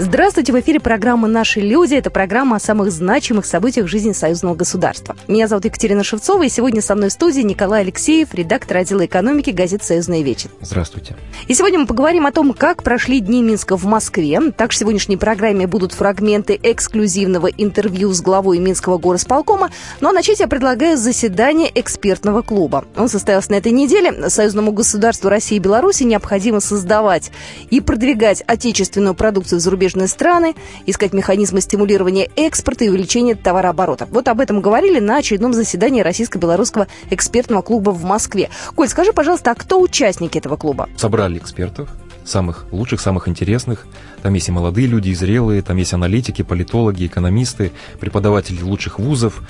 Здравствуйте, в эфире программа «Наши люди». Это программа о самых значимых событиях жизни союзного государства. Меня зовут Екатерина Шевцова, и сегодня со мной в студии Николай Алексеев, редактор отдела экономики газеты «Союзная вечер». Здравствуйте. И сегодня мы поговорим о том, как прошли Дни Минска в Москве. Также в сегодняшней программе будут фрагменты эксклюзивного интервью с главой Минского горосполкома. Ну а начать я предлагаю заседание экспертного клуба. Он состоялся на этой неделе. Союзному государству России и Беларуси необходимо создавать и продвигать отечественную продукцию в зарубежных зарубежные страны, искать механизмы стимулирования экспорта и увеличения товарооборота. Вот об этом говорили на очередном заседании Российско-белорусского экспертного клуба в Москве. Коль, скажи, пожалуйста, а кто участники этого клуба? Собрали экспертов, самых лучших, самых интересных. Там есть и молодые люди, и зрелые, там есть аналитики, политологи, экономисты, преподаватели лучших вузов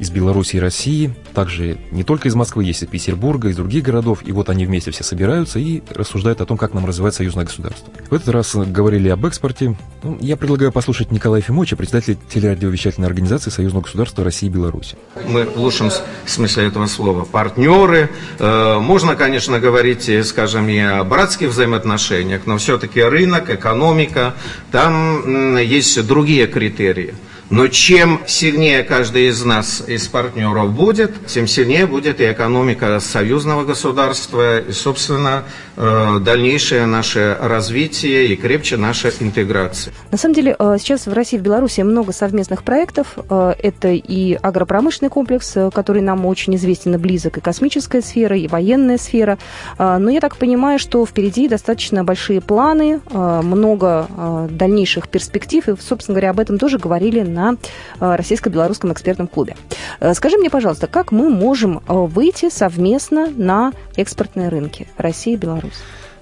из Беларуси и России, также не только из Москвы, есть из Петербурга, из других городов, и вот они вместе все собираются и рассуждают о том, как нам развивать союзное государство. В этот раз говорили об экспорте. Ну, я предлагаю послушать Николая Фимовича, председателя телерадиовещательной организации Союзного государства России и Беларуси. Мы в лучшем смысле этого слова партнеры. Э, можно, конечно, говорить, скажем, и о братских взаимоотношениях, но все-таки рынок, экономика, там есть другие критерии. Но чем сильнее каждый из нас, из партнеров будет, тем сильнее будет и экономика союзного государства, и, собственно, дальнейшее наше развитие и крепче наша интеграция. На самом деле, э, сейчас в России и в Беларуси много совместных проектов. Э, это и агропромышленный комплекс, который нам очень известен и близок, и космическая сфера, и военная сфера. Но я так понимаю, что впереди достаточно большие планы, много дальнейших перспектив, и, собственно говоря, об этом тоже говорили на э, Российско-Белорусском экспертном клубе. Э, скажи мне, пожалуйста, как мы можем э, выйти совместно на экспортные рынки России и Беларуси?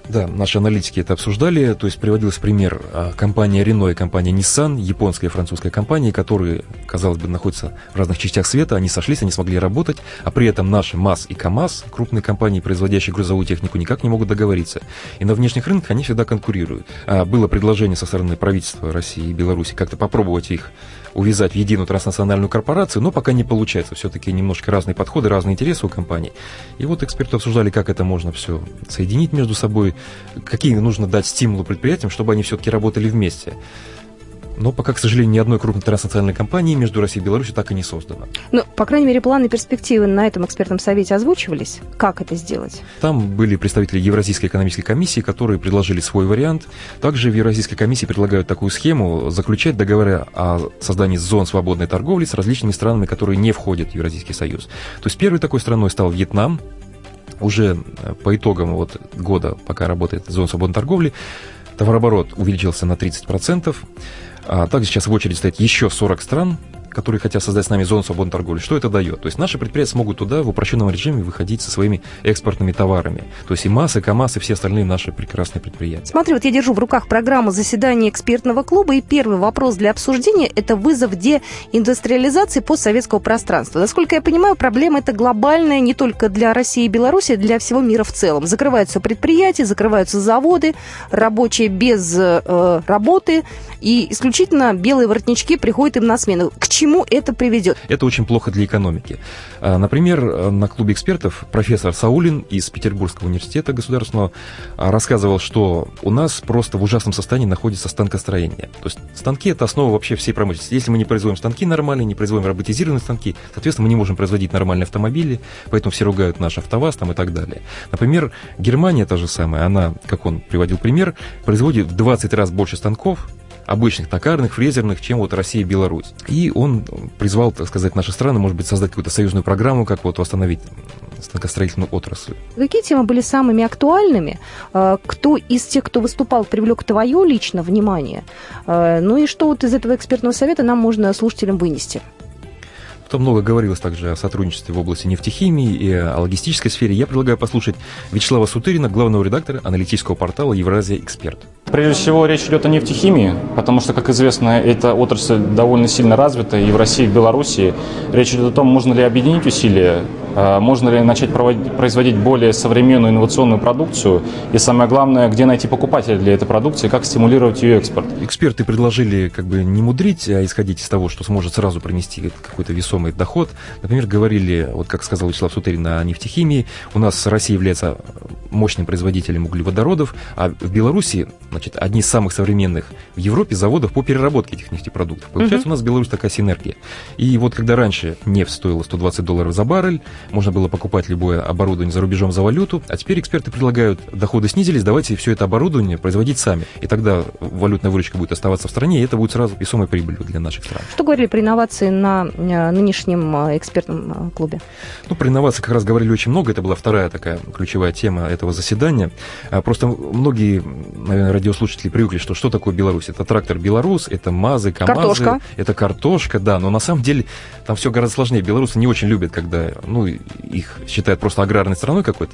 Да, наши аналитики это обсуждали, то есть приводился пример а, компания Renault и компания Nissan, японская и французская компании, которые, казалось бы, находятся в разных частях света, они сошлись, они смогли работать, а при этом наши МАЗ и КАМАЗ, крупные компании, производящие грузовую технику, никак не могут договориться. И на внешних рынках они всегда конкурируют. А было предложение со стороны правительства России и Беларуси как-то попробовать их увязать в единую транснациональную корпорацию, но пока не получается. Все-таки немножко разные подходы, разные интересы у компаний. И вот эксперты обсуждали, как это можно все соединить между собой, какие нужно дать стимулы предприятиям, чтобы они все-таки работали вместе. Но пока, к сожалению, ни одной крупной транснациональной компании между Россией и Беларусью так и не создано. Ну, по крайней мере, планы и перспективы на этом экспертном совете озвучивались. Как это сделать? Там были представители Евразийской экономической комиссии, которые предложили свой вариант. Также в Евразийской комиссии предлагают такую схему заключать договоры о создании зон свободной торговли с различными странами, которые не входят в Евразийский союз. То есть первой такой страной стал Вьетнам. Уже э, по итогам вот года, пока работает зона свободной торговли, товарооборот увеличился на 30%. А также сейчас в очереди стоит еще 40 стран, которые хотят создать с нами зону свободной торговли. Что это дает? То есть наши предприятия смогут туда в упрощенном режиме выходить со своими экспортными товарами. То есть и МАС, и КАМАЗ, и все остальные наши прекрасные предприятия. Смотри, вот я держу в руках программу заседания экспертного клуба, и первый вопрос для обсуждения – это вызов деиндустриализации постсоветского пространства. Насколько я понимаю, проблема эта глобальная не только для России и Беларуси, а для всего мира в целом. Закрываются предприятия, закрываются заводы, рабочие без э, работы, и исключительно белые воротнички приходят им на смену. К чему это приведет? Это очень плохо для экономики. А, например, на клубе экспертов профессор Саулин из Петербургского университета государственного а, рассказывал, что у нас просто в ужасном состоянии находится станкостроение. То есть станки – это основа вообще всей промышленности. Если мы не производим станки нормальные, не производим роботизированные станки, соответственно, мы не можем производить нормальные автомобили, поэтому все ругают наш АвтоВАЗ там и так далее. Например, Германия та же самая, она, как он приводил пример, производит в 20 раз больше станков, обычных токарных, фрезерных, чем вот Россия и Беларусь. И он призвал, так сказать, наши страны, может быть, создать какую-то союзную программу, как вот восстановить станкостроительную отрасль. Какие темы были самыми актуальными? А, кто из тех, кто выступал, привлек твое лично внимание? А, ну и что вот из этого экспертного совета нам можно слушателям вынести? Там много говорилось также о сотрудничестве в области нефтехимии и о логистической сфере. Я предлагаю послушать Вячеслава Сутырина, главного редактора аналитического портала «Евразия Эксперт». Прежде всего речь идет о нефтехимии, потому что, как известно, эта отрасль довольно сильно развита и в России, и в Беларуси. Речь идет о том, можно ли объединить усилия можно ли начать производить более современную инновационную продукцию, и самое главное, где найти покупателя для этой продукции, как стимулировать ее экспорт. Эксперты предложили как бы не мудрить, а исходить из того, что сможет сразу принести какой-то весомый доход. Например, говорили, вот как сказал Вячеслав Сутырин о нефтехимии, у нас Россия является мощным производителем углеводородов, а в Беларуси, значит, одни из самых современных в Европе заводов по переработке этих нефтепродуктов. Получается, угу. у нас в Беларуси такая синергия. И вот когда раньше нефть стоила 120 долларов за баррель, можно было покупать любое оборудование за рубежом за валюту, а теперь эксперты предлагают, доходы снизились, давайте все это оборудование производить сами. И тогда валютная выручка будет оставаться в стране, и это будет сразу весомой прибылью для наших стран. Что говорили про инновации на э, нынешнем э, экспертном э, клубе? Ну, про инновации как раз говорили очень много, это была вторая такая ключевая тема этого заседания. А просто многие, наверное, радиослушатели привыкли, что что такое Беларусь? Это трактор Беларусь, это МАЗы, КАМАЗы, картошка. это картошка, да, но на самом деле там все гораздо сложнее. Белорусы не очень любят, когда ну, их считают просто аграрной страной какой-то.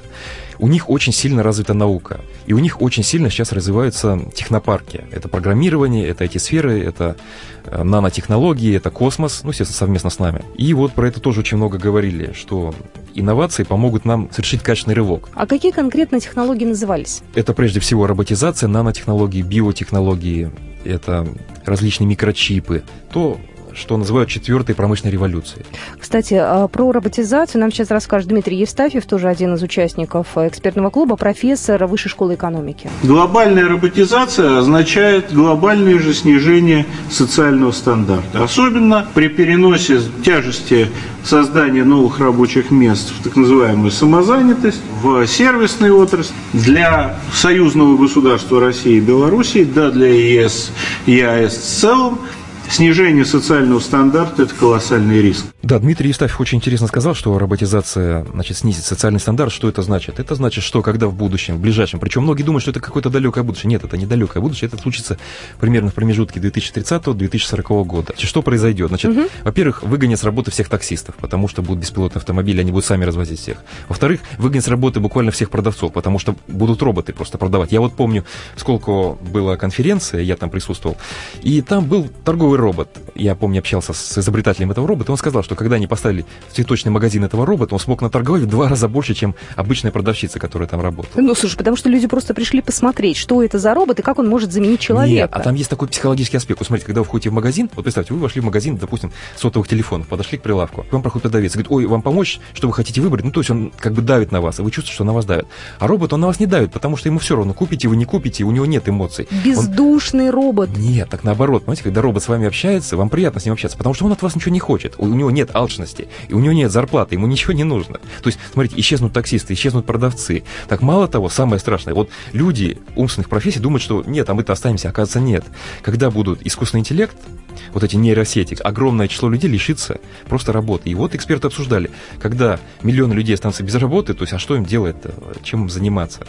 У них очень сильно развита наука, и у них очень сильно сейчас развиваются технопарки. Это программирование, это эти сферы, это э, нанотехнологии, это космос, ну, естественно, совместно с нами. И вот про это тоже очень много говорили, что инновации помогут нам совершить качественный рывок. А какие конкретно технологии назывались? Это прежде всего роботизация, нанотехнологии, биотехнологии, это различные микрочипы, то, что называют четвертой промышленной революцией. Кстати, а, про роботизацию нам сейчас расскажет Дмитрий Евстафьев, тоже один из участников экспертного клуба, профессор Высшей школы экономики. Глобальная роботизация означает глобальное же снижение социального стандарта. Особенно при переносе тяжести создания новых рабочих мест в так называемую самозанятость, в сервисной отрасль для союзного государства России и Белоруссии, да для ЕС и ЕАЭС в целом, снижение социального стандарта – это колоссальный риск. Да, Дмитрий Евстафьев очень интересно сказал, что роботизация значит, снизит социальный стандарт. Что это значит? Это значит, что когда в будущем, в ближайшем, причем многие думают, что это какое-то далекое будущее. Нет, это не далекое будущее, это случится примерно в промежутке 2030-2040 года. Значит, что произойдет? Значит, угу. во-первых, выгонят с работы всех таксистов, потому что будут беспилотные автомобили, они будут сами развозить всех. Во-вторых, выгонят с работы буквально всех продавцов, потому что будут роботы просто продавать. Я вот помню, сколько была конференция, я там присутствовал, и там был торговый робот. Я помню, общался с изобретателем этого робота, он сказал, что что когда они поставили в цветочный магазин этого робота, он смог наторговать в два раза больше, чем обычная продавщица, которая там работала. Ну, слушай, потому что люди просто пришли посмотреть, что это за робот и как он может заменить человека. Нет, а там есть такой психологический аспект. Вот смотрите, когда вы входите в магазин, вот представьте, вы вошли в магазин, допустим, сотовых телефонов, подошли к прилавку, к вам проходит продавец, говорит, ой, вам помочь, что вы хотите выбрать? Ну, то есть он как бы давит на вас, и вы чувствуете, что на вас давит. А робот, он на вас не давит, потому что ему все равно, купите вы, не купите, у него нет эмоций. Бездушный он... робот. Нет, так наоборот, понимаете, когда робот с вами общается, вам приятно с ним общаться, потому что он от вас ничего не хочет, у него нет алчности, и у него нет зарплаты, ему ничего не нужно. То есть, смотрите, исчезнут таксисты, исчезнут продавцы. Так мало того, самое страшное, вот люди умственных профессий думают, что нет, а мы-то останемся, оказывается, нет. Когда будут искусственный интеллект, вот эти нейросети, огромное число людей лишится просто работы. И вот эксперты обсуждали, когда миллионы людей останутся без работы, то есть, а что им делать, чем им заниматься?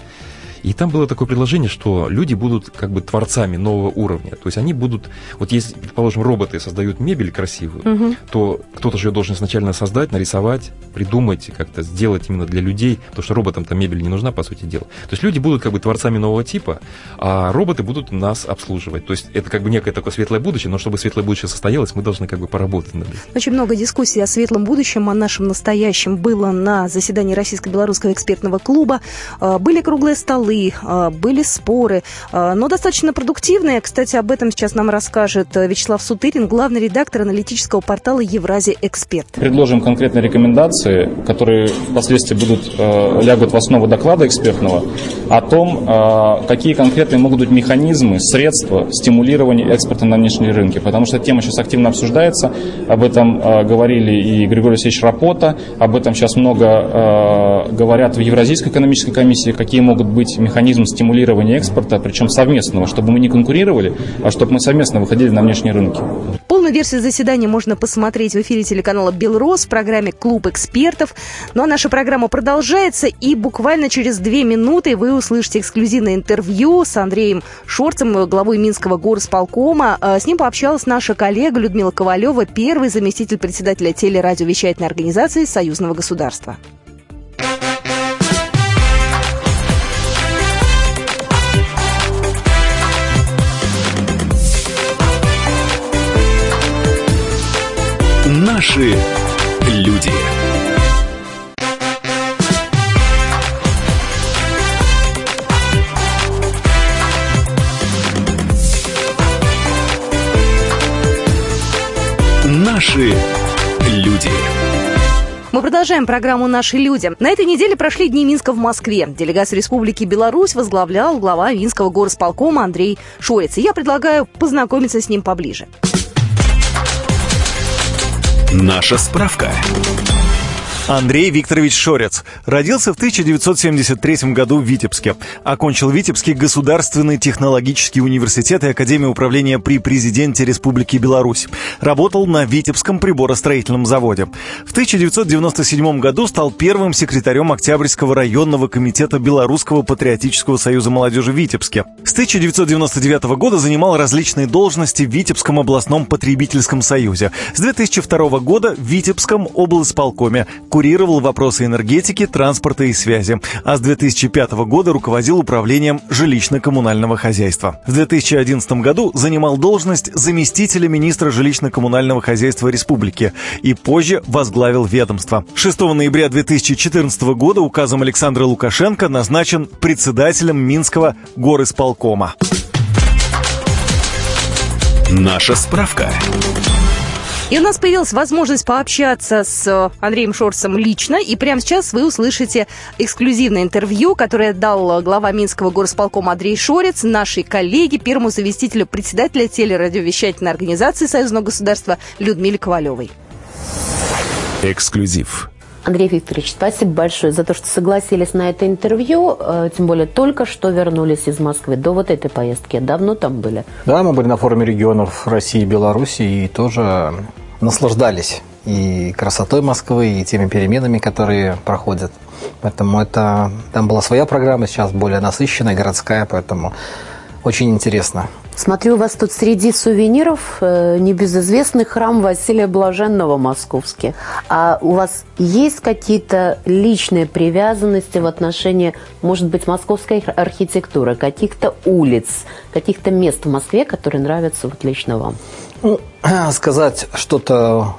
И там было такое предложение, что люди будут как бы творцами нового уровня. То есть они будут, вот если, предположим, роботы создают мебель красивую, угу. то кто-то же ее должен изначально создать, нарисовать, придумать, как-то сделать именно для людей, потому что роботам-то мебель не нужна, по сути дела. То есть люди будут как бы творцами нового типа, а роботы будут нас обслуживать. То есть это как бы некое такое светлое будущее, но чтобы светлое будущее состоялось, мы должны как бы поработать над этим. Очень много дискуссий о светлом будущем, о нашем настоящем было на заседании Российско-Белорусского экспертного клуба. А, были круглые столы, суды, а, были споры, а, но достаточно продуктивные. Кстати, об этом сейчас нам расскажет Вячеслав Сутырин, главный редактор аналитического портала «Евразия Эксперт». Предложим конкретные рекомендации, которые впоследствии будут, а, лягут в основу доклада экспертного, о том, какие конкретные могут быть механизмы, средства стимулирования экспорта на внешние рынки. Потому что тема сейчас активно обсуждается. Об этом говорили и Григорий Алексеевич Рапота, об этом сейчас много говорят в Евразийской экономической комиссии, какие могут быть механизм стимулирования экспорта, причем совместного, чтобы мы не конкурировали, а чтобы мы совместно выходили на внешние рынки. Полную версию заседания можно посмотреть в эфире телеканала «Белрос» в программе «Клуб экспертов». Ну а наша программа продолжается, и буквально через две минуты вы услышите эксклюзивное интервью с Андреем Шорцем, главой Минского горосполкома. А, с ним пообщалась наша коллега Людмила Ковалева, первый заместитель председателя телерадиовещательной организации Союзного государства. Наши люди. Наши люди. Мы продолжаем программу «Наши люди». На этой неделе прошли Дни Минска в Москве. Делегацию Республики Беларусь возглавлял глава Минского горосполкома Андрей Шорец. И я предлагаю познакомиться с ним поближе. Наша справка. Андрей Викторович Шорец. Родился в 1973 году в Витебске. Окончил Витебский государственный технологический университет и Академию управления при президенте Республики Беларусь. Работал на Витебском приборостроительном заводе. В 1997 году стал первым секретарем Октябрьского районного комитета Белорусского патриотического союза молодежи в Витебске. С 1999 года занимал различные должности в Витебском областном потребительском союзе. С 2002 года в Витебском облсполкоме курировал вопросы энергетики, транспорта и связи, а с 2005 года руководил управлением жилищно-коммунального хозяйства. В 2011 году занимал должность заместителя министра жилищно-коммунального хозяйства республики и позже возглавил ведомство. 6 ноября 2014 года указом Александра Лукашенко назначен председателем Минского горисполкома. Наша справка. И у нас появилась возможность пообщаться с э, Андреем Шорцем лично. И прямо сейчас вы услышите эксклюзивное интервью, которое дал глава Минского горосполкома Андрей Шорец нашей коллеге, первому заместителю председателя телерадиовещательной организации Союзного государства Людмиле Ковалевой. Эксклюзив. Андрей Викторович, спасибо большое за то, что согласились на это интервью. Э, тем более только что вернулись из Москвы. До вот этой поездки давно там были? Да, мы были на форуме регионов России и Беларуси и тоже наслаждались и красотой Москвы, и теми переменами, которые проходят. Поэтому это там была своя программа, сейчас более насыщенная, городская, поэтому очень интересно. Смотрю, у вас тут среди сувениров э, небезызвестный храм Василия Блаженного московский. А у вас есть какие-то личные привязанности в отношении, может быть, московской архитектуры, каких-то улиц, каких-то мест в Москве, которые нравятся вот лично вам? Ну, сказать что-то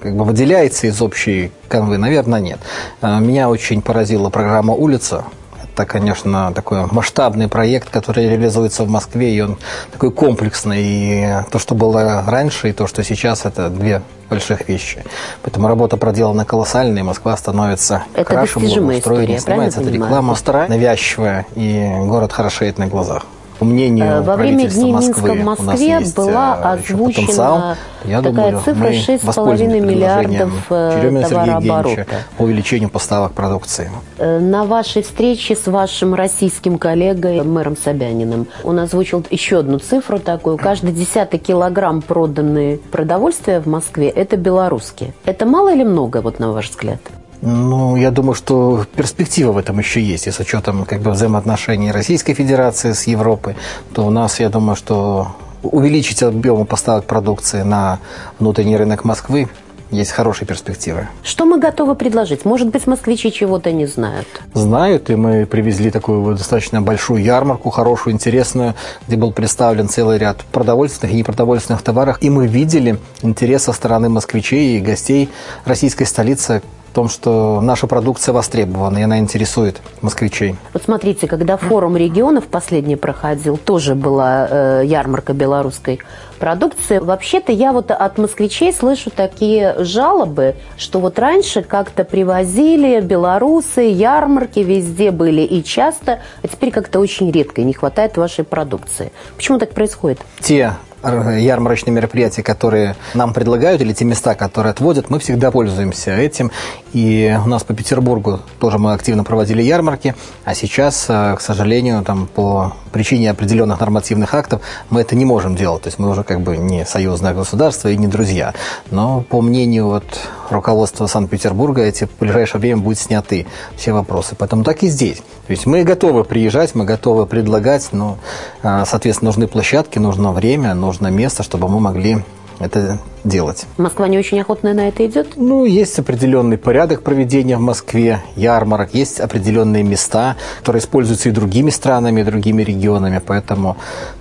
как бы выделяется из общей канвы, наверное, нет. Э, меня очень поразила программа «Улица», это, конечно, такой масштабный проект, который реализуется в Москве, и он такой комплексный. И то, что было раньше, и то, что сейчас, это две больших вещи. Поэтому работа проделана колоссальная, и Москва становится это краше, благоустроеннее, снимается эта реклама навязчивая, и город хорошеет на глазах по мнению э, Во время Дней Минска в Москве была э, озвучена я такая думаю, цифра 6,5 миллиардов э, товарооборота. По увеличению поставок продукции. На вашей встрече с вашим российским коллегой мэром Собяниным он озвучил еще одну цифру такую. Каждый десятый килограмм проданные продовольствия в Москве – это белорусские. Это мало или много, вот на ваш взгляд? Ну, я думаю, что перспектива в этом еще есть. И с учетом как бы, взаимоотношений Российской Федерации с Европой, то у нас, я думаю, что увеличить объем поставок продукции на внутренний рынок Москвы есть хорошие перспективы. Что мы готовы предложить? Может быть, москвичи чего-то не знают? Знают, и мы привезли такую вот достаточно большую ярмарку, хорошую, интересную, где был представлен целый ряд продовольственных и непродовольственных товаров. И мы видели интерес со стороны москвичей и гостей российской столицы в том, что наша продукция востребована, и она интересует москвичей. Вот смотрите, когда форум регионов последний проходил, тоже была э, ярмарка белорусской продукции. Вообще-то я вот от москвичей слышу такие жалобы, что вот раньше как-то привозили белорусы, ярмарки везде были и часто, а теперь как-то очень редко, не хватает вашей продукции. Почему так происходит? Те ярмарочные мероприятия, которые нам предлагают, или те места, которые отводят, мы всегда пользуемся этим. И у нас по Петербургу тоже мы активно проводили ярмарки, а сейчас, э, к сожалению, там по причине определенных нормативных актов мы это не можем делать. То есть мы уже как бы не союзное государство и не друзья. Но по мнению вот руководства Санкт-Петербурга эти в ближайшее время будут сняты все вопросы. Поэтому так и здесь. То есть мы готовы приезжать, мы готовы предлагать, но, э, соответственно, нужны площадки, нужно время, нужно место, чтобы мы могли это делать. Москва не очень охотно на это идет? Ну, есть определенный порядок проведения в Москве, ярмарок, есть определенные места, которые используются и другими странами, и другими регионами, поэтому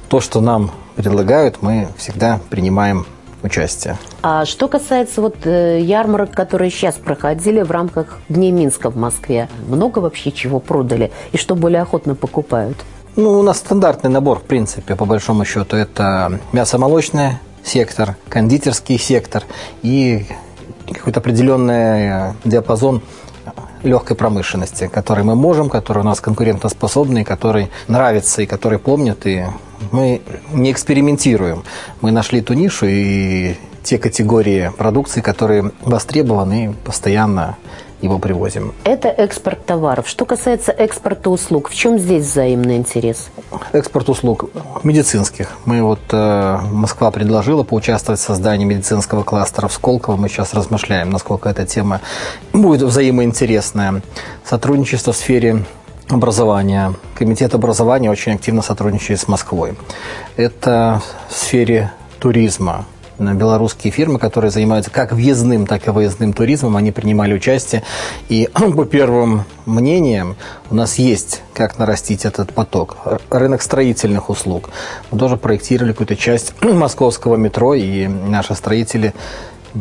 то, что нам предлагают, мы всегда принимаем участие. А что касается вот э, ярмарок, которые сейчас проходили в рамках Дней Минска в Москве, много вообще чего продали и что более охотно покупают? Ну, у нас стандартный набор, в принципе, по большому счету. Это мясо молочное, сектор, кондитерский сектор и какой-то определенный диапазон легкой промышленности, который мы можем, который у нас конкурентоспособный, который нравится и который помнят. И мы не экспериментируем. Мы нашли ту нишу и те категории продукции, которые востребованы и постоянно его привозим. Это экспорт товаров. Что касается экспорта услуг, в чем здесь взаимный интерес? Экспорт услуг медицинских. Мы вот э, Москва предложила поучаствовать в создании медицинского кластера в Сколково. Мы сейчас размышляем, насколько эта тема будет взаимоинтересная. Сотрудничество в сфере образования. Комитет образования очень активно сотрудничает с Москвой. Это в сфере туризма белорусские фирмы, которые занимаются как въездным, так и выездным туризмом, они принимали участие. И по первым мнениям у нас есть как нарастить этот поток. Рынок строительных услуг. Мы тоже проектировали какую-то часть московского метро, и наши строители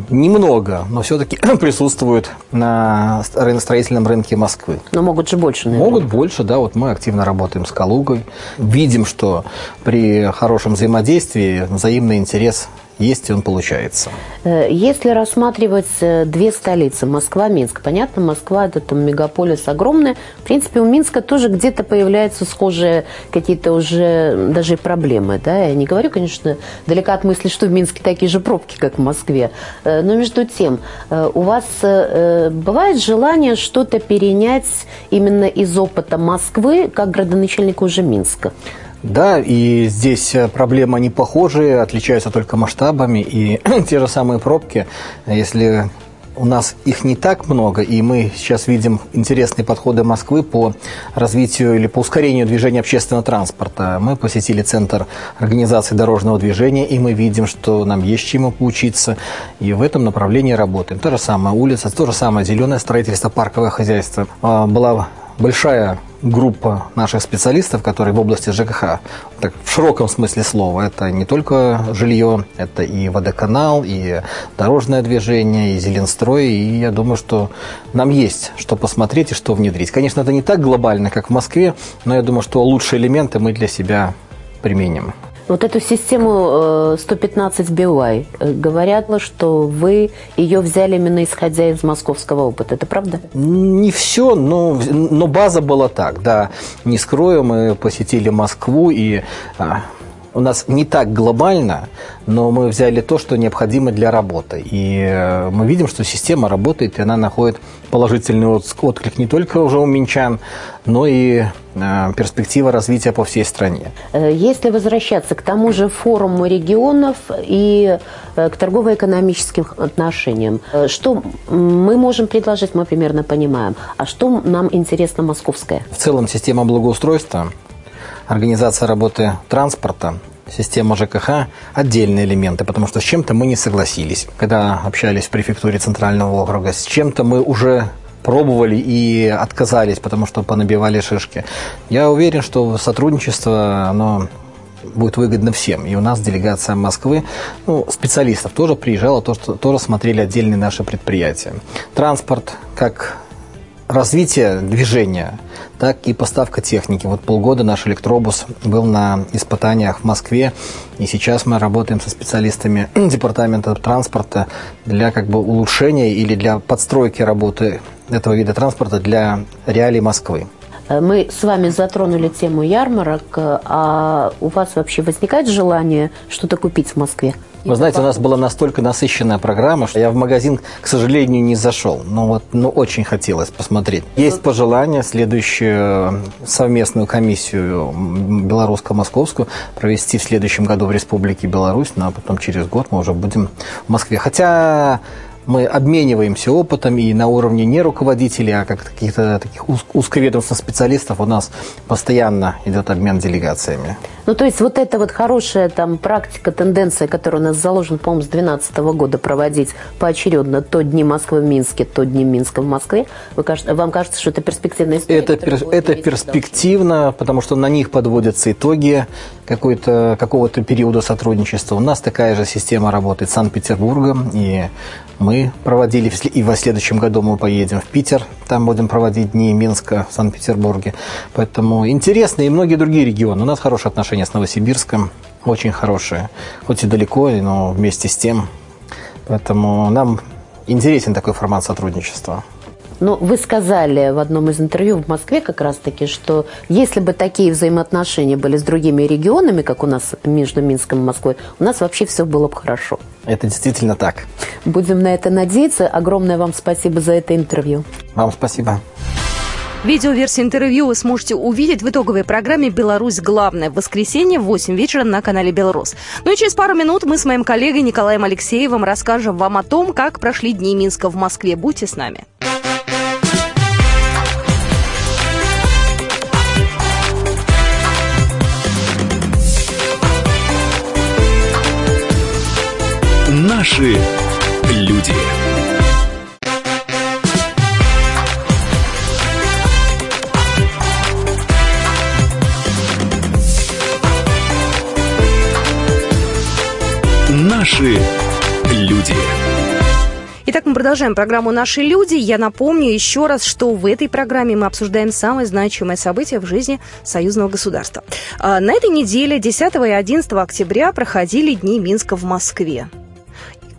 немного, но все-таки присутствуют на строительном рынке Москвы. Но могут же больше, наверное. Могут больше, да. Вот мы активно работаем с Калугой. Видим, что при хорошем взаимодействии взаимный интерес есть, он получается. Э, если рассматривать э, две столицы, Москва, Минск, понятно, Москва – это там мегаполис огромный. В принципе, у Минска тоже где-то появляются схожие какие-то уже даже проблемы. Да? Я не говорю, конечно, далеко от мысли, что в Минске такие же пробки, как в Москве. Э, но между тем, у вас бывает желание что-то перенять именно из опыта Москвы, как градоначальника уже Минска? Да, и здесь э, проблемы не похожие, отличаются только масштабами. И те же самые пробки, если у нас их не так много, и мы сейчас видим интересные подходы Москвы по развитию или по ускорению движения общественного транспорта. Мы посетили Центр организации дорожного движения, и мы видим, что нам есть чему поучиться, и в этом направлении работаем. То же самое улица, то же самое зеленое строительство, парковое хозяйство. А, была большая группа наших специалистов, которые в области ЖКХ, так, в широком смысле слова, это не только жилье, это и водоканал, и дорожное движение, и зеленстрой, и я думаю, что нам есть что посмотреть и что внедрить. Конечно, это не так глобально, как в Москве, но я думаю, что лучшие элементы мы для себя применим. Вот эту систему 115 э, BY, э, говорят, что вы ее взяли именно исходя из московского опыта. Это правда? Не все, но, но база была так, да. Не скрою, мы посетили Москву и а, у нас не так глобально, но мы взяли то, что необходимо для работы. И э, мы видим, что система работает, и она находит положительный отклик не только уже у минчан, но и э, перспектива развития по всей стране. Э, если возвращаться к тому же форуму регионов и к торгово-экономическим отношениям, что мы можем предложить, мы примерно понимаем, а что нам интересно московское? В целом система благоустройства организация работы транспорта, система ЖКХ – отдельные элементы, потому что с чем-то мы не согласились. Когда общались в префектуре Центрального округа, с чем-то мы уже пробовали и отказались, потому что понабивали шишки. Я уверен, что сотрудничество, оно будет выгодно всем. И у нас делегация Москвы, ну, специалистов тоже приезжала, тоже, тоже смотрели отдельные наши предприятия. Транспорт, как развитие движения, так и поставка техники. Вот полгода наш электробус был на испытаниях в Москве, и сейчас мы работаем со специалистами департамента транспорта для как бы улучшения или для подстройки работы этого вида транспорта для реалий Москвы. Мы с вами затронули тему ярмарок, а у вас вообще возникает желание что-то купить в Москве? Вы знаете, у нас была настолько насыщенная программа, что я в магазин, к сожалению, не зашел. Но вот ну, очень хотелось посмотреть. Есть пожелание следующую совместную комиссию белорусско-московскую провести в следующем году в Республике Беларусь, ну а потом через год мы уже будем в Москве. Хотя мы обмениваемся опытом и на уровне не руководителей, а как каких-то таких узковедомственных специалистов у нас постоянно идет обмен делегациями. Ну, то есть вот эта вот хорошая там практика, тенденция, которая у нас заложена, по-моему, с 2012 года проводить поочередно то дни Москвы в Минске, то дни Минска в Москве, вы, вам кажется, что это перспективная история? Это, пер, это перспективно, потому что на них подводятся итоги какого-то периода сотрудничества. У нас такая же система работает с Санкт-Петербургом, и мы проводили, и в следующем году мы поедем в Питер, там будем проводить дни Минска в Санкт-Петербурге. Поэтому интересно, и многие другие регионы. У нас хорошие отношения с Новосибирском. очень хорошие. Хоть и далеко, но вместе с тем. Поэтому нам интересен такой формат сотрудничества. Но ну, вы сказали в одном из интервью в Москве как раз-таки, что если бы такие взаимоотношения были с другими регионами, как у нас между Минском и Москвой, у нас вообще все было бы хорошо. Это действительно так. Будем на это надеяться. Огромное вам спасибо за это интервью. Вам спасибо. Видеоверсию интервью вы сможете увидеть в итоговой программе «Беларусь. Главное» в воскресенье в 8 вечера на канале «Белрос». Ну и через пару минут мы с моим коллегой Николаем Алексеевым расскажем вам о том, как прошли дни Минска в Москве. Будьте с нами. Наши люди. Наши люди. Итак, мы продолжаем программу «Наши люди». Я напомню еще раз, что в этой программе мы обсуждаем самые значимые события в жизни союзного государства. А, на этой неделе, 10 и 11 октября, проходили Дни Минска в Москве.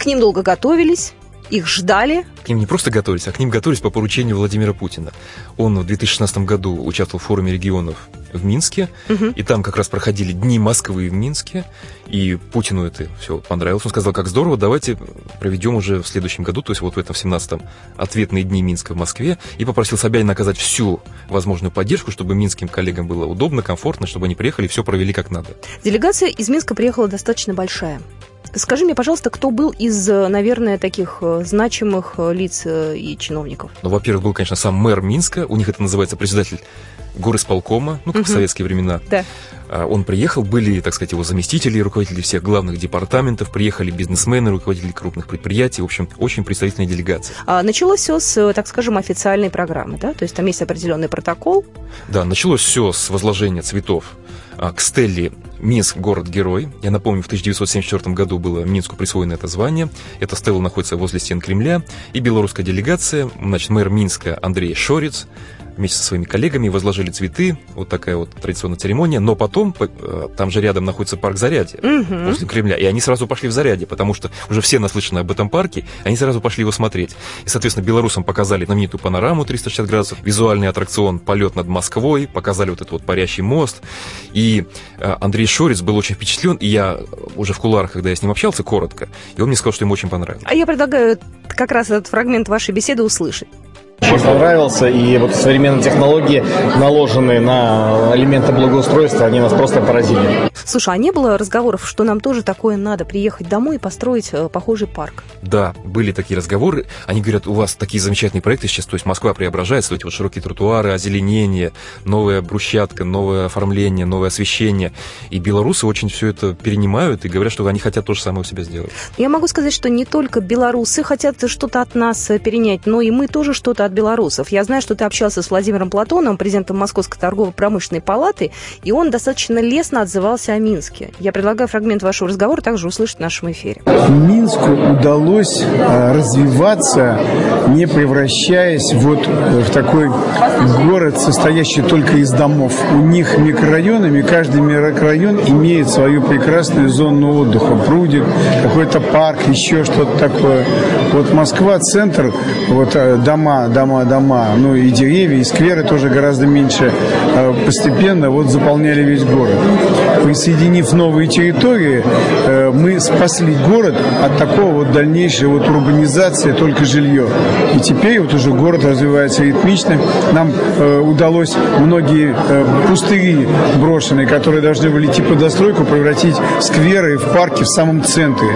К ним долго готовились, их ждали. К ним не просто готовились, а к ним готовились по поручению Владимира Путина. Он в 2016 году участвовал в форуме регионов в Минске, угу. и там как раз проходили Дни Москвы в Минске, и Путину это все понравилось. Он сказал, как здорово, давайте проведем уже в следующем году, то есть вот в этом 17-м, ответные Дни Минска в Москве, и попросил Собянина оказать всю возможную поддержку, чтобы минским коллегам было удобно, комфортно, чтобы они приехали и все провели как надо. Делегация из Минска приехала достаточно большая. Скажи мне, пожалуйста, кто был из, наверное, таких э, значимых э, лиц э, и чиновников? Ну, во-первых, был, конечно, сам мэр Минска, у них это называется председатель горосполкома, ну, как угу. в советские времена. Да. А, он приехал, были, так сказать, его заместители, руководители всех главных департаментов, приехали бизнесмены, руководители крупных предприятий, в общем, очень представительная делегация. А началось все с, так скажем, официальной программы, да? То есть там есть определенный протокол? Да, началось все с возложения цветов а, к Стелле Минск – город-герой. Я напомню, в 1974 году было Минску присвоено это звание. Эта стелла находится возле стен Кремля. И белорусская делегация, значит, мэр Минска Андрей Шорец, вместе со своими коллегами возложили цветы. Вот такая вот традиционная церемония. Но потом, э, там же рядом находится парк Зарядье, угу. возле Кремля. И они сразу пошли в Зарядье, потому что уже все наслышаны об этом парке, они сразу пошли его смотреть. И, соответственно, белорусам показали знаменитую панораму 360 градусов, визуальный аттракцион «Полет над Москвой», показали вот этот вот парящий мост. И э, Андрей Шорец был очень впечатлен, и я уже в куларах, когда я с ним общался, коротко, и он мне сказал, что ему очень понравилось. А я предлагаю как раз этот фрагмент вашей беседы услышать очень понравился. И вот современные технологии, наложенные на элементы благоустройства, они нас просто поразили. Слушай, а не было разговоров, что нам тоже такое надо, приехать домой и построить э, похожий парк? Да, были такие разговоры. Они говорят, у вас такие замечательные проекты сейчас, то есть Москва преображается, эти вот широкие тротуары, озеленение, новая брусчатка, новое оформление, новое освещение. И белорусы очень все это перенимают и говорят, что они хотят то же самое у себя сделать. Я могу сказать, что не только белорусы хотят что-то от нас э, перенять, но и мы тоже что-то от белорусов. Я знаю, что ты общался с Владимиром Платоновым, президентом Московской торгово-промышленной палаты, и он достаточно лестно отзывался о Минске. Я предлагаю фрагмент вашего разговора также услышать в нашем эфире. Минску удалось а, развиваться, не превращаясь вот в такой город, состоящий только из домов. У них микрорайонами, каждый микрорайон имеет свою прекрасную зону отдыха. Прудик, какой-то парк, еще что-то такое. Вот Москва, центр, вот э, дома, дома дома, дома, ну и деревья, и скверы тоже гораздо меньше, а постепенно вот заполняли весь город. Присоединив новые территории, э, мы спасли город от такого вот дальнейшей вот урбанизации, только жилье. И теперь вот уже город развивается ритмично. Нам э, удалось многие э, пустыри брошенные, которые должны были идти по достройку, превратить в скверы, в парки в самом центре.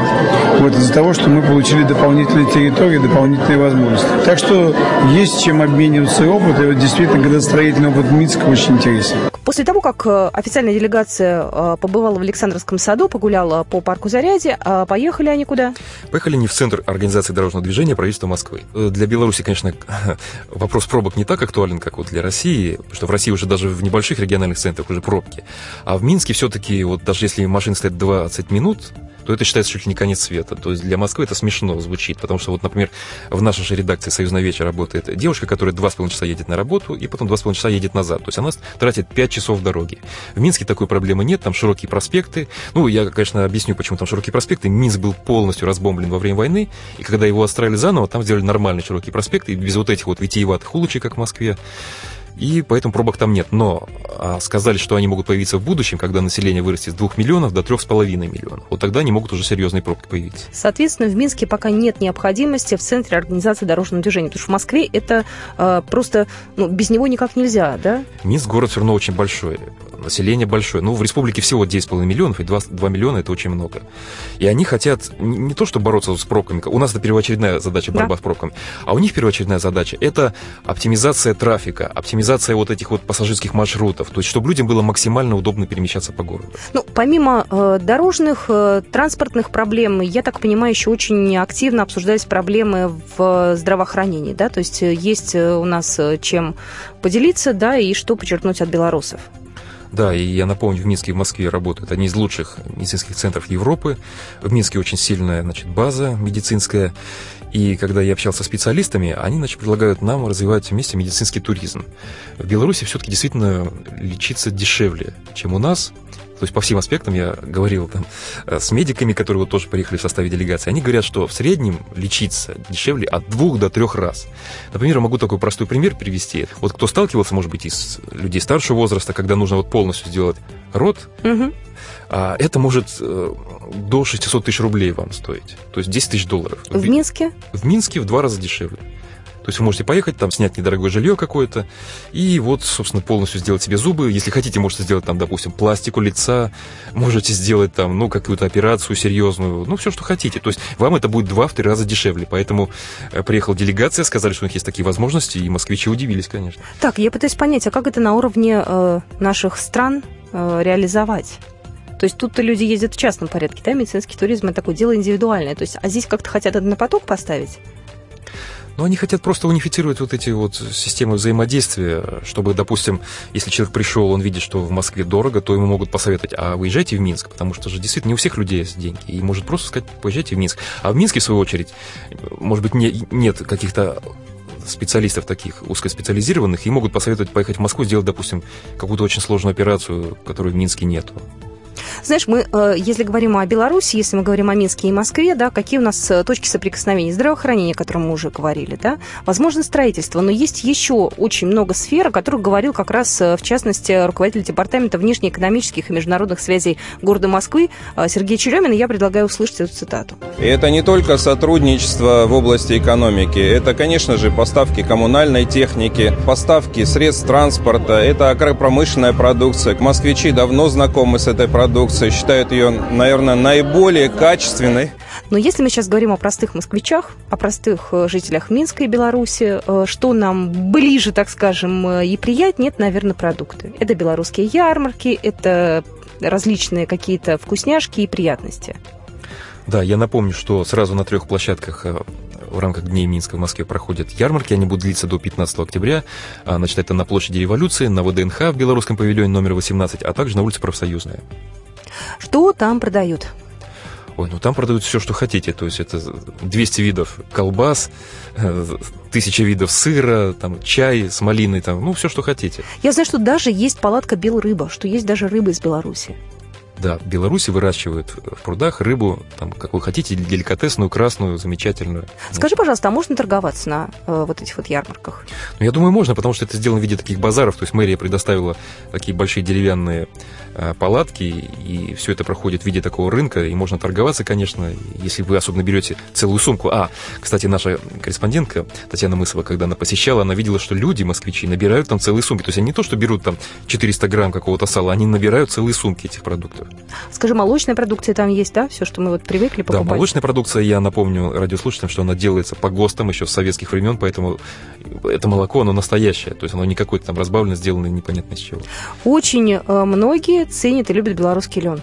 Вот из-за того, что мы получили дополнительные территории, дополнительные возможности. Так что есть чем обмениваться опытом. И вот действительно градостроительный опыт Минска очень интересен. После того, как э, официальная делегация э, побывала в Александровском саду, погуляла по парку Заряди, а поехали они куда? Поехали не в Центр организации дорожного движения правительства Москвы. Э, для Беларуси, конечно, вопрос пробок не так актуален, как вот для России, потому что в России уже даже в небольших региональных центрах уже пробки. А в Минске все-таки, вот даже если машина стоит 20 минут, то это считается чуть ли не конец света. То есть для Москвы это смешно звучит, потому что вот, например, в нашей же редакции «Союзная вечер» работает девушка, которая два с половиной часа едет на работу и потом два с половиной часа едет назад. То есть она тратит пять часов дороги. В Минске такой проблемы нет, там широкие проспекты. Ну, я, конечно, объясню, почему там широкие проспекты. Минск был полностью разбомблен во время войны, и когда его отстроили заново, там сделали нормальный широкий проспект, и без вот этих вот витиеватых улочек, как в Москве и поэтому пробок там нет. Но а, сказали, что они могут появиться в будущем, когда население вырастет с 2 миллионов до 3,5 миллионов. Вот тогда они могут уже серьезные пробки появиться. Соответственно, в Минске пока нет необходимости в центре организации дорожного движения, потому что в Москве это а, просто, ну, без него никак нельзя, да? Минск город все равно очень большой население большое. Ну, в республике всего 9,5 миллионов, и 2, 2 миллиона это очень много. И они хотят не то, что бороться с пробками, у нас это первоочередная задача борьба да. с пробками, а у них первоочередная задача это оптимизация трафика, оптимизация вот этих вот пассажирских маршрутов, то есть чтобы людям было максимально удобно перемещаться по городу. Ну, помимо э, дорожных, э, транспортных проблем, я так понимаю, еще очень активно обсуждались проблемы в здравоохранении, да, то есть э, есть э, у нас э, чем поделиться, да, и что подчеркнуть от белорусов. Да, и я напомню, в Минске и в Москве работают одни из лучших медицинских центров Европы. В Минске очень сильная значит, база медицинская. И когда я общался с специалистами, они значит, предлагают нам развивать вместе медицинский туризм. В Беларуси все-таки действительно лечиться дешевле, чем у нас. То есть по всем аспектам я говорил там э, с медиками, которые вот тоже приехали в составе делегации. Они говорят, что в среднем лечиться дешевле от двух до трех раз. Например, я могу такой простой пример привести. Вот кто сталкивался, может быть, из людей старшего возраста, когда нужно вот полностью сделать рот, угу. это может э, до 600 тысяч рублей вам стоить. То есть 10 тысяч долларов. В Минске? В Минске в два раза дешевле. То есть вы можете поехать, там снять недорогое жилье какое-то, и вот, собственно, полностью сделать себе зубы. Если хотите, можете сделать там, допустим, пластику лица, можете сделать там, ну, какую-то операцию серьезную, ну, все, что хотите. То есть вам это будет два-три раза дешевле. Поэтому э, приехала делегация, сказали, что у них есть такие возможности, и москвичи удивились, конечно. Так, я пытаюсь понять, а как это на уровне э, наших стран э, реализовать? То есть тут-то люди ездят в частном порядке, да, медицинский туризм – это такое дело индивидуальное. То есть, а здесь как-то хотят на поток поставить? Но они хотят просто унифицировать вот эти вот системы взаимодействия, чтобы, допустим, если человек пришел, он видит, что в Москве дорого, то ему могут посоветовать, а выезжайте в Минск, потому что же действительно не у всех людей есть деньги, и может просто сказать, поезжайте в Минск. А в Минске, в свою очередь, может быть, не, нет каких-то специалистов таких узкоспециализированных и могут посоветовать поехать в Москву, сделать, допустим, какую-то очень сложную операцию, которой в Минске нету. Знаешь, мы, э, если говорим о Беларуси, если мы говорим о Минске и Москве, да, какие у нас э, точки соприкосновения? Здравоохранение, о котором мы уже говорили, да, возможно, строительство, но есть еще очень много сфер, о которых говорил как раз, э, в частности, руководитель Департамента внешнеэкономических и международных связей города Москвы Сергей Черемин, и я предлагаю услышать эту цитату. И это не только сотрудничество в области экономики, это, конечно же, поставки коммунальной техники, поставки средств транспорта, это агропромышленная продукция. Москвичи давно знакомы с этой продукцией, продукция, считают ее, наверное, наиболее качественной. Но если мы сейчас говорим о простых москвичах, о простых э, жителях Минска и Беларуси, э, что нам ближе, так скажем, э, и приятнее, это, наверное, продукты. Это белорусские ярмарки, это различные какие-то вкусняшки и приятности. Да, я напомню, что сразу на трех площадках в рамках Дней Минска в Москве проходят ярмарки. Они будут длиться до 15 октября. А, значит, это на площади Революции, на ВДНХ в Белорусском павильоне номер 18, а также на улице Профсоюзная. Что там продают? Ой, ну там продают все, что хотите. То есть это 200 видов колбас, э, тысяча видов сыра, там чай с малиной, там, ну все, что хотите. Я знаю, что даже есть палатка бел рыба, что есть даже рыба из Беларуси. Да, в Беларуси выращивают в прудах рыбу, там, какую хотите, деликатесную, красную, замечательную. Скажи, пожалуйста, а можно торговаться на э, вот этих вот ярмарках? Ну, я думаю, можно, потому что это сделано в виде таких базаров. То есть мэрия предоставила такие большие деревянные э, палатки, и все это проходит в виде такого рынка, и можно торговаться, конечно, если вы особенно берете целую сумку. А, кстати, наша корреспондентка Татьяна Мысова, когда она посещала, она видела, что люди, москвичи, набирают там целые сумки. То есть они не то, что берут там 400 грамм какого-то сала, они набирают целые сумки этих продуктов. Скажи, молочная продукция там есть, да? Все, что мы вот привыкли покупать? Да, молочная продукция, я напомню радиослушателям, что она делается по ГОСТам еще с советских времен, поэтому это молоко, оно настоящее, то есть оно не какое-то там разбавлено, сделано непонятно из чего. Очень э, многие ценят и любят белорусский лен.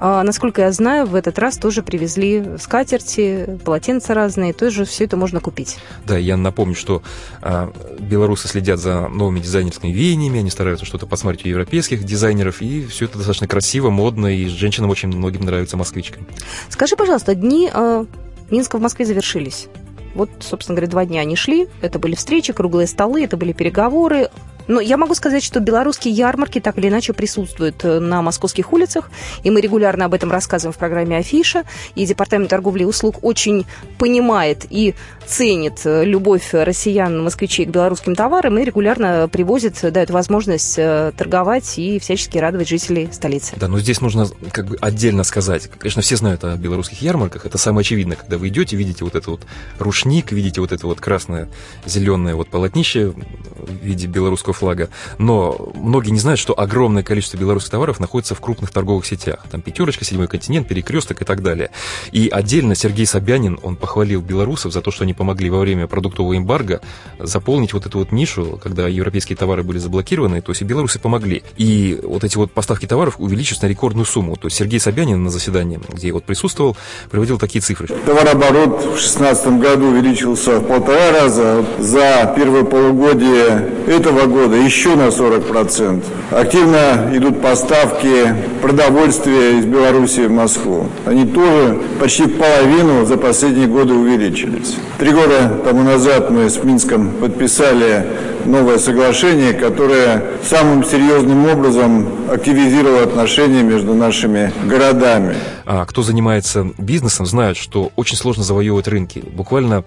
А, насколько я знаю, в этот раз тоже привезли скатерти, полотенца разные, тоже все это можно купить. Да, я напомню, что а, белорусы следят за новыми дизайнерскими веяниями, они стараются что-то посмотреть у европейских дизайнеров, и все это достаточно красиво, модно, и женщинам очень многим нравится москвичкам. Скажи, пожалуйста, дни э, Минска в Москве завершились. Вот, собственно говоря, два дня они шли. Это были встречи, круглые столы, это были переговоры. Но я могу сказать, что белорусские ярмарки так или иначе присутствуют э, на московских улицах, и мы регулярно об этом рассказываем в программе «Афиша», и Департамент торговли и услуг очень понимает и ценит э, любовь россиян, москвичей к белорусским товарам и регулярно привозит, дает возможность э, торговать и всячески радовать жителей столицы. Да, но здесь нужно как бы отдельно сказать. Конечно, все знают о белорусских ярмарках. Это самое очевидное, когда вы идете, видите вот это вот рушник, видите вот это вот красное, зеленое вот полотнище в виде белорусского флага. Но многие не знают, что огромное количество белорусских товаров находится в крупных торговых сетях. Там пятерочка, седьмой континент, перекресток и так далее. И отдельно Сергей Собянин, он похвалил белорусов за то, что они помогли во время продуктового эмбарго заполнить вот эту вот нишу, когда европейские товары были заблокированы, то есть и белорусы помогли. И вот эти вот поставки товаров увеличились на рекордную сумму. То есть Сергей Собянин на заседании, где я вот присутствовал, приводил такие цифры. Товарооборот в 2016 году увеличился в полтора раза. За первое полугодие этого года года еще на 40%. Активно идут поставки продовольствия из Беларуси в Москву. Они тоже почти половину за последние годы увеличились. Три года тому назад мы с Минском подписали новое соглашение, которое самым серьезным образом активизировало отношения между нашими городами. А кто занимается бизнесом, знает, что очень сложно завоевывать рынки. Буквально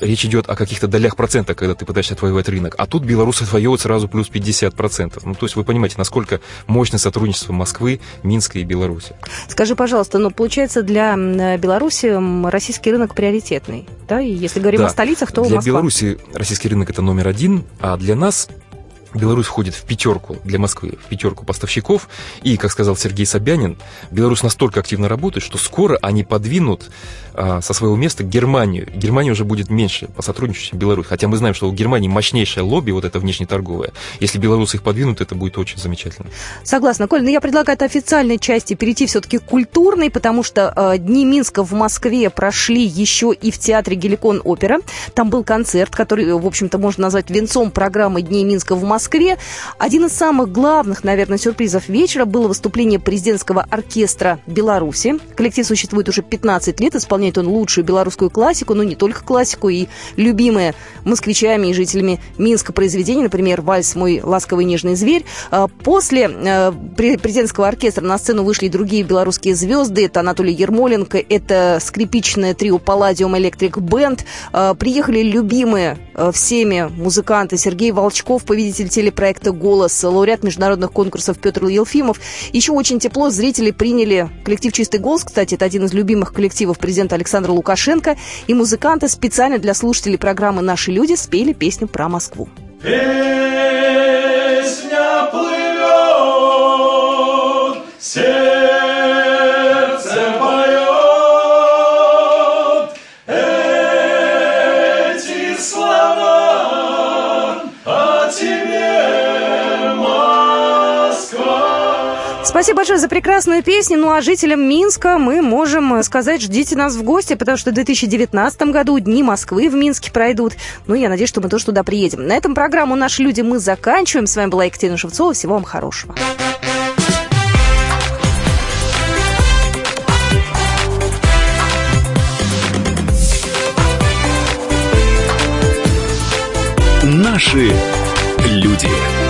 речь идет о каких-то долях процента, когда ты пытаешься отвоевать рынок. А тут белорусы отвоевывают сразу плюс 50%. Ну, то есть вы понимаете, насколько мощное сотрудничество Москвы, Минска и Беларуси. Скажи, пожалуйста, но ну, получается для Беларуси российский рынок приоритетный, да? И если говорим да. о столицах, то Для Москва. Беларуси российский рынок это номер один, а для нас Беларусь входит в пятерку для Москвы, в пятерку поставщиков. И, как сказал Сергей Собянин, Беларусь настолько активно работает, что скоро они подвинут а, со своего места Германию. Германия уже будет меньше по сотрудничеству, чем Беларусь. Хотя мы знаем, что у Германии мощнейшее лобби, вот это внешнеторговое. Если белорусы их подвинут, это будет очень замечательно. Согласна. Коль, но я предлагаю от официальной части перейти все-таки к культурной, потому что э, Дни Минска в Москве прошли еще и в театре Геликон Опера. Там был концерт, который, в общем-то, можно назвать венцом программы Дней Минска в Москве. Один из самых главных, наверное, сюрпризов вечера было выступление президентского оркестра Беларуси. Коллектив существует уже 15 лет, исполняет он лучшую белорусскую классику, но не только классику, и любимые москвичами и жителями Минска произведения, например, «Вальс. Мой ласковый нежный зверь». А, после э, президентского оркестра на сцену вышли и другие белорусские звезды. Это Анатолий Ермоленко, это скрипичное трио «Палладиум Электрик Бенд». Приехали любимые э, всеми музыканты Сергей Волчков, победитель телепроекта «Голос», лауреат международных конкурсов Петр Елфимов. Еще очень тепло зрители приняли коллектив «Чистый голос». Кстати, это один из любимых коллективов президента Александра Лукашенко, и музыканты специально для слушателей программы «Наши люди» спели песню про Москву. Песня плывет, Спасибо большое за прекрасную песню. Ну а жителям Минска мы можем сказать, ждите нас в гости, потому что в 2019 году Дни Москвы в Минске пройдут. Ну, я надеюсь, что мы тоже туда приедем. На этом программу «Наши люди» мы заканчиваем. С вами была Екатерина Шевцова. Всего вам хорошего. Наши люди.